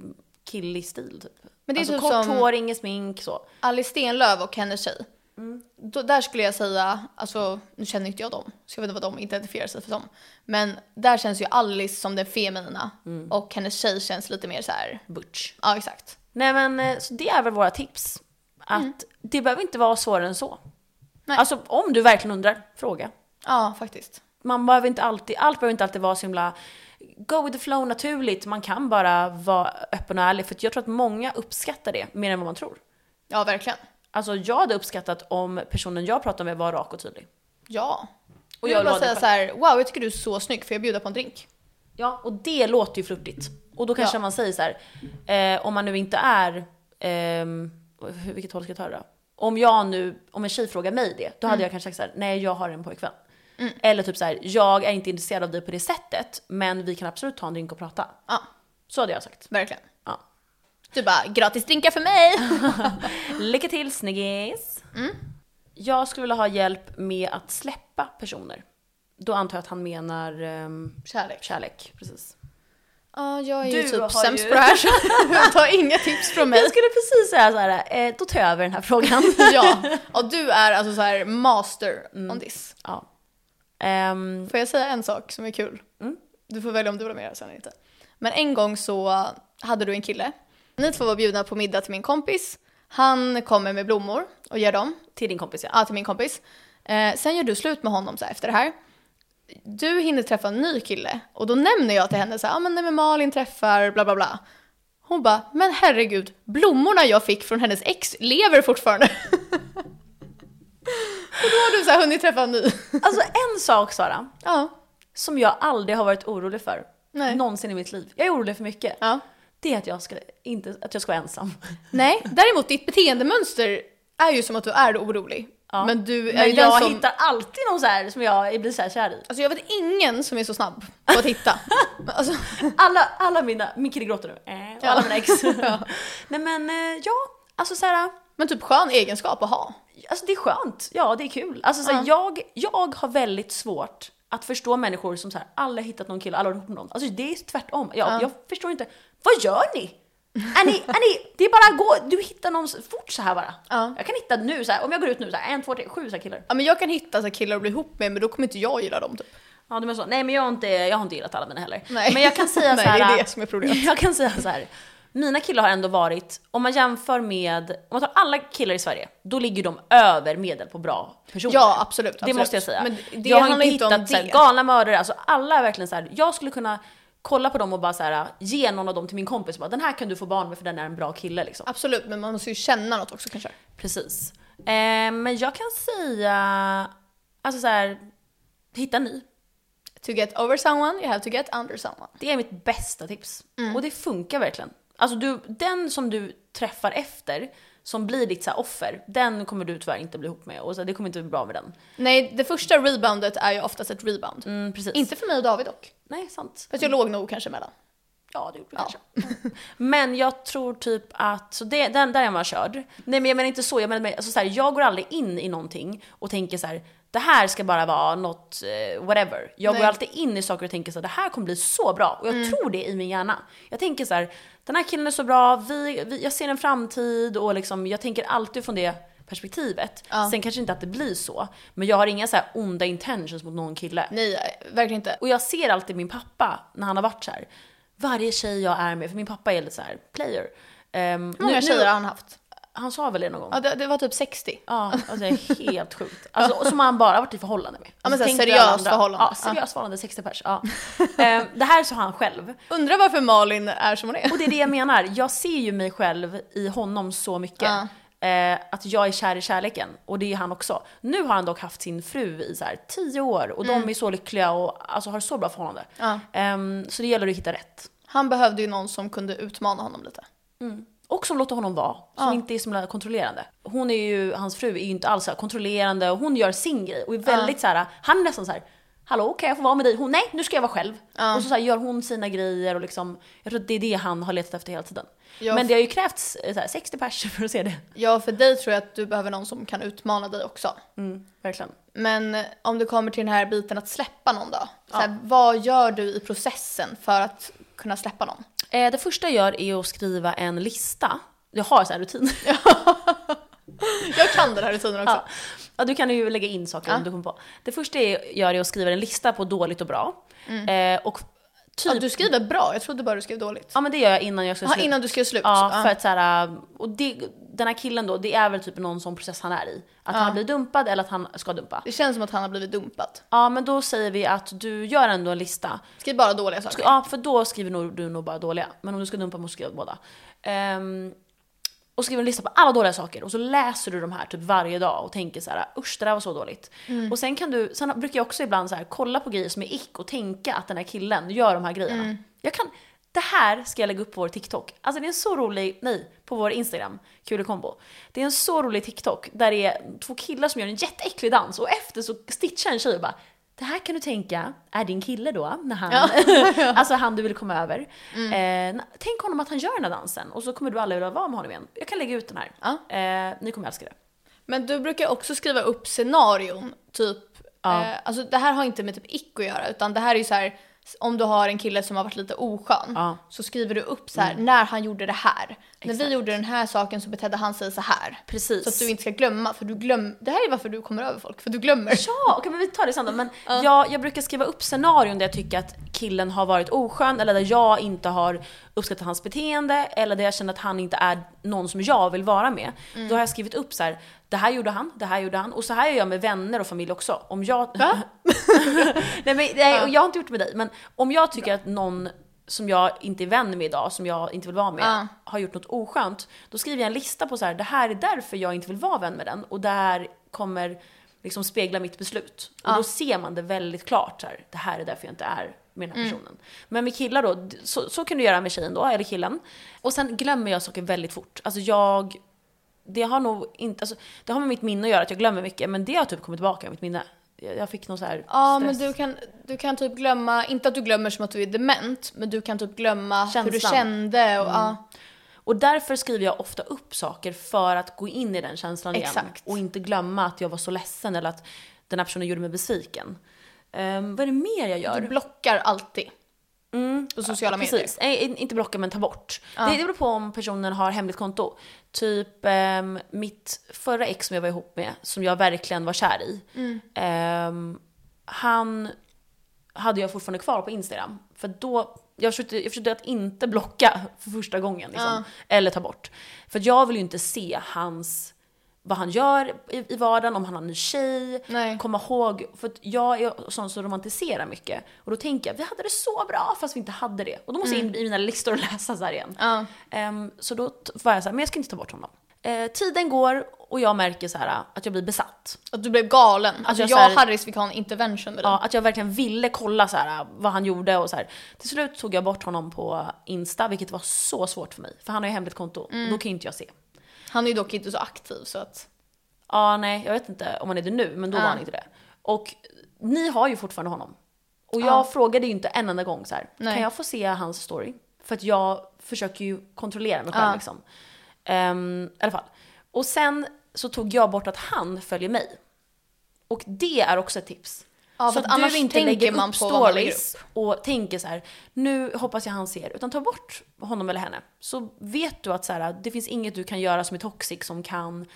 killig stil typ. Men det är alltså typ kort som- hår, inget smink så. Alice Stenlöf och hennes tjej. Mm. Då, där skulle jag säga, alltså nu känner inte jag dem, så jag vet inte vad de identifierar sig för som. Men där känns ju Alice som den feminina Mm. och hennes tjej känns lite mer så här. Butch. ja exakt. Nej men eh, så det är väl våra tips. Att det behöver inte vara svårare än så. Nej. Alltså om du verkligen undrar, fråga. Ja, faktiskt. man behöver inte alltid, allt behöver inte alltid vara så himla go with the flow naturligt. Man kan bara vara öppen och ärlig för jag tror att många uppskattar det mer än vad man tror. Ja, verkligen. Alltså jag hade uppskattat om personen jag pratar med var rak och tydlig. Ja. Och jag jag vill bara säga så här, wow jag tycker du är så snygg för jag bjuder på en drink. Ja, och det låter ju flörtigt. Och då kanske Ja. man säger så här, eh, om man nu inte är, hur- vilket håll ska jag ta det då? Om jag nu, om en tjej frågar mig det, då hade jag kanske sagt så här, nej jag har en pojkvän. Eller typ så här, jag är inte intresserad av dig på det sättet, men vi kan absolut ta en drink och prata. Ja, Så hade jag sagt. verkligen. Du bara, gratis drinkar för mig! Lycka till snyggis! Jag skulle vilja ha hjälp med att släppa personer. Då antar jag att han menar ehm, Kärlek. kärlek, precis. Ja, jag är Du ju typ sämst på det här så tar inga tips från mig. Jag skulle precis säga så här, eh, då tar jag över den här frågan. ja, och du är alltså så här master on this. ja. Ehm, Får jag säga en sak som är kul? Mm. Du får välja om du vill ha med det sen eller inte. Men en gång så hade du en kille. Ni två var bjudna på middag till min kompis. Han kommer med blommor och ger dem till din kompis ja. ja, till min kompis. Eh, sen gör du slut med honom så här, efter det här. Du hinner träffa en ny kille och då nämner jag till henne så här, ah, men nej men Malin träffar bla bla bla. Hon bara, men herregud, blommorna jag fick från hennes ex lever fortfarande. och då har du så här hunnit träffa en ny. Alltså en sak Sara, ja, som jag aldrig har varit orolig för. Nej. Någonsin i mitt liv. Jag är orolig för mycket. ja. Det är att jag ska, inte, att jag ska vara ensam. Nej, däremot ditt beteendemönster är ju som att du är orolig. Ja. Men du är Men ju den jag som... hittar alltid någon så här som jag blir så här kär i. Alltså jag vet ingen som är så snabb på att hitta. alltså, Alla, alla mina, min kille gråter nu. Eh, och Ja. alla mina ex. Nej men eh, ja, alltså så här, men typ skön egenskap att ha. alltså det är skönt. Ja det är kul. Alltså så här, jag, jag har väldigt svårt att förstå människor som så här, alla har hittat någon kille, alla har ihop med någon. Alltså det är tvärtom. Jag, jag förstår inte, vad gör ni? Är ni, är ni, det är bara att gå, du hittar någon fort så här bara. Ja. Jag kan hitta nu så här, om jag går ut nu så här, en, två, tre, sju så här killar. Ja men jag kan hitta så här killar att bli ihop med men då kommer inte jag gilla dem typ. Ja, de är så. Nej, men jag har inte, jag har inte gillat alla mina heller. Nej. Men jag kan säga Nej, så här. det är det som är problemet. Jag kan säga så här. Mina killar har ändå varit, om man jämför med, om man tar alla killar i Sverige, då ligger de över medel på bra personer. Ja, absolut, Det absolut. måste jag säga. Men det jag har inte inte om hittat så här, det. galna mördare, alltså alla är verkligen så här. jag skulle kunna kolla på dem och bara så här, ge någon av dem till min kompis och bara den här kan du få barn med för den är en bra kille liksom. Absolut, men man måste ju känna något också kanske. Precis. Eh, men jag kan säga, alltså så här, hitta ny. To get over someone, you have to get under someone. Det är mitt bästa tips. Mm. Och det funkar verkligen. Alltså du, den som du träffar efter, som blir ditt så offer, den kommer du tyvärr inte bli ihop med. Och så, det kommer inte bli bra med den. Nej, det första reboundet är ju oftast ett rebound. Mm. Inte för mig och David dock. Nej, sant. Fast jag låg nog kanske emellan. Ja, det gjorde du Ja. kanske. Men jag tror typ att, så det, den, där är man körd. Nej men jag menar inte så, jag menar alltså så här, jag går aldrig in i någonting och tänker så här. det här ska bara vara något, eh, whatever. Jag Nej. går alltid in i saker och tänker så här, det här kommer bli så bra. Och jag tror det i min hjärna. Jag tänker så här, den här killen är så bra, vi, vi, jag ser en framtid och liksom, jag tänker alltid från det perspektivet. Ja. Sen kanske inte att det blir så, men jag har inga så onda intentions mot någon kille. Nej, verkligen inte. Och jag ser alltid min pappa när han har varit så här. Varje tjej jag är med, för min pappa är lite så här player. Um, Hur många tjejer har han haft? Han sa väl det någon gång? Ja, det, det var typ 60. Ja, alltså det är helt sjukt. Alltså, och som han bara varit i förhållande med. Ja, men Så seriöst förhållande. Ja, seriöst förhållande, 60 pers. Ja. Ehm, det här sa han själv. Undrar varför Malin är som hon är. Och det är det jag menar, jag ser ju mig själv i honom så mycket. Ja. Eh, att jag är kär i kärleken, och det är han också. Nu har han dock haft sin fru i så här 10 år och de är så lyckliga och alltså, har så bra förhållande. Mm. Ja. Ehm, så det gäller att hitta rätt. Han behövde ju någon som kunde utmana honom lite. Och som låter honom vara, som Ja. inte är så kontrollerande. Hon är ju, hans fru är ju inte alls så kontrollerande och hon gör sin grej och är väldigt så här. han är nästan så här. Hallå kan jag få vara med dig? Hon, nej nu ska jag vara själv. Ja. Och så, så här, gör hon sina grejer och liksom, jag tror att det är det han har letat efter hela tiden. Ja, Men det har ju krävts eh, så här, 60 pers för att se det. Ja, för dig tror jag att du behöver någon som kan utmana dig också. Mm, verkligen. Men eh, om du kommer till den här biten att släppa någon då? Så här, Vad gör du i processen för att kunna släppa någon? Eh, det första jag gör är att skriva en lista. Jag har så här rutin. Jag kan den här rutinen också. Ja. ja, du kan ju lägga in saker om du kommer på. Det första jag gör är att skriva en lista på dåligt och bra. Eh, och typ, Ja, du skriver bra, jag trodde bara du skrev dåligt. ja men det gör jag innan jag ska sluta. innan du skrev slut? Ja, för att så här, och det, den här killen då, det är väl typ någon sån process han är i. Att han blir dumpad eller att han ska dumpa. Det känns som att han har blivit dumpad. Ja, men då säger vi att du gör ändå en lista. Skriv bara dåliga saker. Ja, för då skriver nog, du nog bara dåliga. Men om du ska dumpa måste du skriva båda. Ehm, och skriver en lista på alla dåliga saker och så läser du de här typ varje dag och tänker så här, usch det där var så dåligt. Mm. Och sen kan du, sen brukar jag också ibland så här, kolla på grejer som är ick och tänka att den här killen gör de här grejerna. Mm. Jag kan, det här ska jag lägga upp på vår TikTok. Alltså det är en så rolig, nej, på vår Instagram, Kulekombo. Det är en så rolig TikTok där det är två killar som gör en jätteäcklig dans och efter så stitchar en tjej och bara det här kan du tänka är din kille då, när han, alltså han du vill komma över. Eh, tänk honom att han gör den här dansen och så kommer du aldrig vilja vara med honom igen. Jag kan lägga ut den här. Ja. Eh, ni kommer älska det. Men du brukar också skriva upp scenarion, typ. Ja. Eh, alltså det här har inte med typ ick att göra, utan det här är ju så här. Om du har en kille som har varit lite oskön Ja. så skriver du upp så här när han gjorde det här. När Exakt. vi gjorde den här saken så betedde han sig så här. Precis. Så att du inte ska glömma, för du glöm. Det här är varför du kommer över folk, för du glömmer. Ja, okej men vi tar det sen då. Men jag, jag brukar skriva upp scenarion där jag tycker att killen har varit oskön eller där jag inte har uppskattat hans beteende eller där jag känner att han inte är någon som jag vill vara med. Då har jag skrivit upp så här: det här gjorde han, det här gjorde han. Och så här gör jag med vänner och familj också. Om jag... Va? nej, men, nej och jag har inte gjort det med dig, men om jag tycker att någon som jag inte är vän med idag, som jag inte vill vara med, Ja. har gjort något oskönt, då skriver jag en lista på så här, det här är därför jag inte vill vara vän med den och det här kommer liksom spegla mitt beslut. Och då ser man det väldigt klart, så här, det här är därför jag inte är med den här personen. Men med killar då, så, så kan du göra med tjejen då, eller killen. Och sen glömmer jag saker väldigt fort. Alltså jag, det har nog inte, alltså, det har med mitt minne att göra att jag glömmer mycket, men det har typ kommit tillbaka i mitt minne. Jag, fick någon så här Ja, stress. men du kan, du kan typ glömma, inte att du glömmer som att du är dement, men du kan typ glömma hur du Känslan. kände och ja. Och därför skriver jag ofta upp saker för att gå in i den känslan igen. Exakt. Och inte glömma att jag var så ledsen eller att den här personen gjorde mig besviken. Um, vad är det mer jag gör? Du blockar alltid. Mm, På sociala medier. Precis, Nej, inte blocka men ta bort. Det, det beror på om personen har hemligt konto. Typ ehm, mitt förra ex som jag var ihop med, som jag verkligen var kär i. Mm. ehm, han hade jag fortfarande kvar på Instagram. För då, jag försökte, jag försökte att inte blocka för första gången. Liksom, Eller ta bort. För jag vill ju inte se hans, vad han gör i, i vardagen, om han har en ny tjej. Nej. Komma ihåg, för att jag är sån som romantiserar mycket. Och då tänker jag, vi hade det så bra fast vi inte hade det. Och då måste jag in i mina listor och läsa så här igen. Ja. Ehm, så då var jag så här, men jag ska inte ta bort honom. Eh, tiden går och jag märker så här att jag blir besatt. Att du blev galen. Alltså jag och Harris fick ha en intervention med dig. Ja, att jag verkligen ville kolla så här, vad han gjorde och så här. Till slut tog jag bort honom på Insta, vilket var så svårt för mig. För han har ju hemligt konto, och då kan ju inte jag se. Han är dock inte så aktiv så att... Ja, nej, jag vet inte om han är det nu, men då var Ja. han inte det. Och ni har ju fortfarande honom. Och jag Ja. frågade ju inte en enda gång så här, kan jag få se hans story? För att jag försöker ju kontrollera mig själv Ja. liksom. Ehm, I alla fall. Och sen så tog jag bort att han följer mig. Och det är också ett tips. Ja, så att att annars du inte tänker lägger man upp på stories och tänker så här, nu hoppas jag han ser, utan ta bort honom eller henne. Så vet du att så här, det finns inget du kan göra som är toxic som kan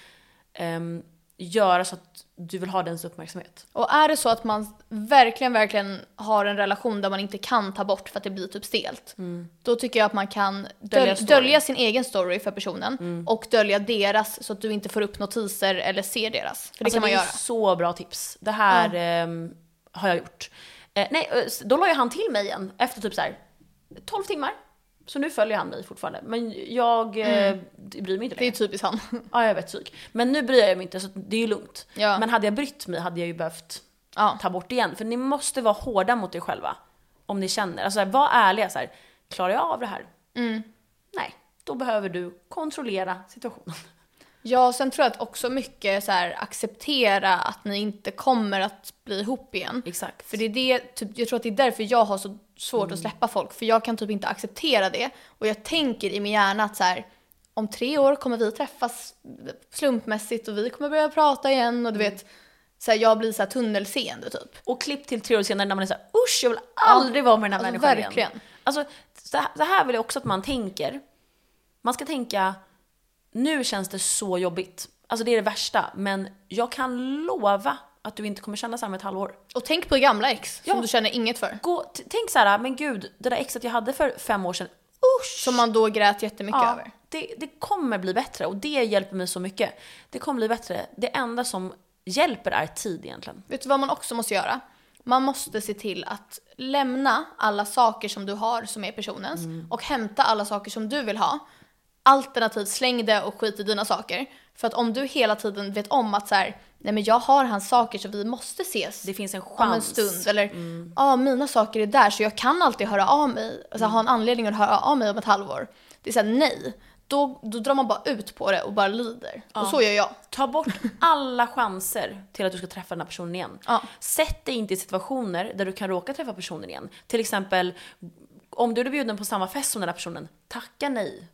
ehm, göra så att du vill ha dens uppmärksamhet. Och är det så att man verkligen, verkligen har en relation där man inte kan ta bort för att det blir typ stelt. Då tycker jag att man kan Mm. Dölja dölja, sin egen story för personen och dölja deras så att du inte får upp notiser eller ser deras. För det Alltså, kan man det göra. är så bra tips. Det här ehm, har jag gjort. Eh, nej, eh, då la ju han till mig igen efter typ så här 12 timmar. Så nu följer han mig fortfarande. Men jag eh, bryr mig inte Det är längre. typiskt han. Ja, jag vet psyk. Men nu bryr jag mig inte så det är ju lugnt. Ja. Men hade jag brytt mig hade jag ju behövt Ja. ta bort igen. För ni måste vara hårda mot er själva. Om ni känner. Alltså var ärliga så här. Klarar jag av det här? Mm. Nej. Då behöver du kontrollera situationen. Ja, sen tror jag att också mycket så här, acceptera att ni inte kommer att bli ihop igen. Exakt. För det är det, typ, jag tror att det är därför jag har så svårt att släppa folk. För jag kan typ inte acceptera det. Och jag tänker i min hjärna att så här, om tre år kommer vi träffas slumpmässigt och vi kommer börja prata igen och du vet, så här, jag blir så här tunnelseende typ. Och klipp till tre år senare när man är såhär usch jag vill aldrig vara med den här alltså, människan verkligen. igen. Alltså så här, så här vill jag också att man tänker. Man ska tänka, nu känns det så jobbigt. Alltså det är det värsta, men jag kan lova att du inte kommer känna samma ett halvår. Och tänk på gamla ex som Ja. du känner inget för. Gå, tänk så här, men gud, det där exet jag hade för fem år sedan, usch! Som man då grät jättemycket ja, över. det, det kommer bli bättre och det hjälper mig så mycket. Det kommer bli bättre. Det enda som hjälper är tid egentligen. Vet du vad man också måste göra? Man måste se till att lämna alla saker som du har som är personens och hämta alla saker som du vill ha. Alternativt släng det och skit i dina saker. För att om du hela tiden vet om att så här, nej men jag har hans saker så vi måste ses Det finns en chans. om en stund. Eller, ja mina saker är där så jag kan alltid höra av mig. Alltså ha en anledning att höra av mig om ett halvår. Det är såhär nej. Då, då drar man bara ut på det och bara lider. Och så gör jag. Ta bort alla chanser till att du ska träffa den här personen igen. Ja. Sätt dig inte i situationer där du kan råka träffa personen igen. Till exempel, om du är bjuden på samma fest som den här personen, tacka nej.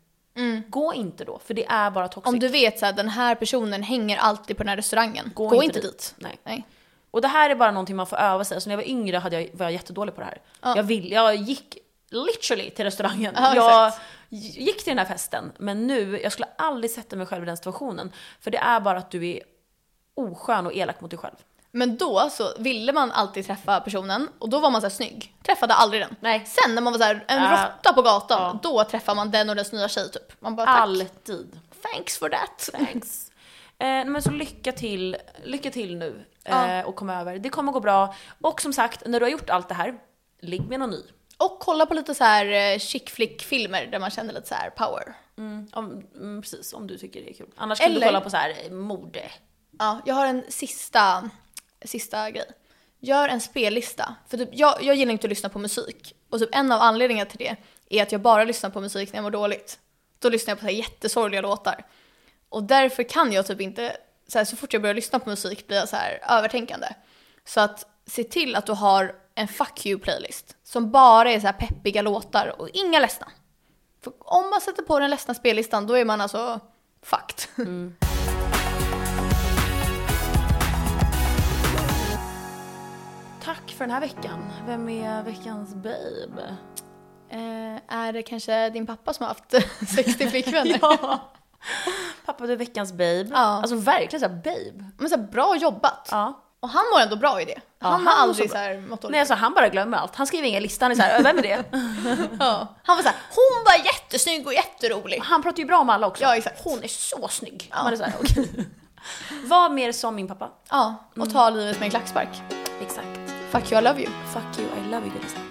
Gå inte då, för det är bara toxic. Mm. Om du vet att den här personen hänger alltid på den här restaurangen. Gå, inte dit. Nej. Nej. Och det här är bara någonting man får öva sig. Så när jag var yngre hade jag, var jag jättedålig på det här. Jag, vill, jag gick literally till restaurangen. Ja, jag gick till den här festen. Men nu, jag skulle aldrig sätta mig själv i den situationen. För det är bara att du är oskön och elak mot dig själv. Men då så ville man alltid träffa personen och då var man så här snygg. Träffade aldrig den. Nej. Sen när man var så här, en Äh, råtta på gatan, ja. då träffar man den och dess nya tjej typ. Man bara tack. Alltid. Thanks for that. Thanks. Eh, men så lycka till, lycka till nu eh, och kom över. Det kommer gå bra. Och som sagt, när du har gjort allt det här, ligg med någon ny. Och kolla på lite så här eh, chick flick filmer där man känner lite så här power. Mm, om, mm, precis, om du tycker det är kul. Annars kan du kolla på så här eh, mode. Ja, jag har en sista, sista grej. Gör en spellista. För typ, jag, jag gillar inte att lyssna på musik. Och typ en av anledningarna till det är att jag bara lyssnar på musik när jag mår dåligt. Då lyssnar jag på så här jättesorgliga låtar. Och därför kan jag typ inte, så, här, så fort jag börjar lyssna på musik blir jag så här övertänkande. Så att se till att du har en fuck you-playlist som bara är så här peppiga låtar och inga ledsna. För om man sätter på den ledsna spellistan då är man alltså fucked. Tack för den här veckan. Vem är veckans babe? Eh, är det kanske din pappa som har haft 60 flickvänner? ja. Pappa, du är veckans babe. Ja. Alltså verkligen såhär babe. Men så här, bra jobbat. Ja. Och han mår ändå bra i det. Han han har aldrig så här mått dåligt. Nej alltså han bara glömmer allt. Han skriver ingen lista, han är såhär, vem är det? ja. Han var så här, hon var jättesnygg och jätterolig. Han pratar ju bra om alla också. Ja, exakt. Hon är så snygg. Ja. Man är såhär, okej. Var mer som min pappa. Ja, och ta livet med en klackspark. Exakt. Fuck you, I love you. Fuck you, I love you.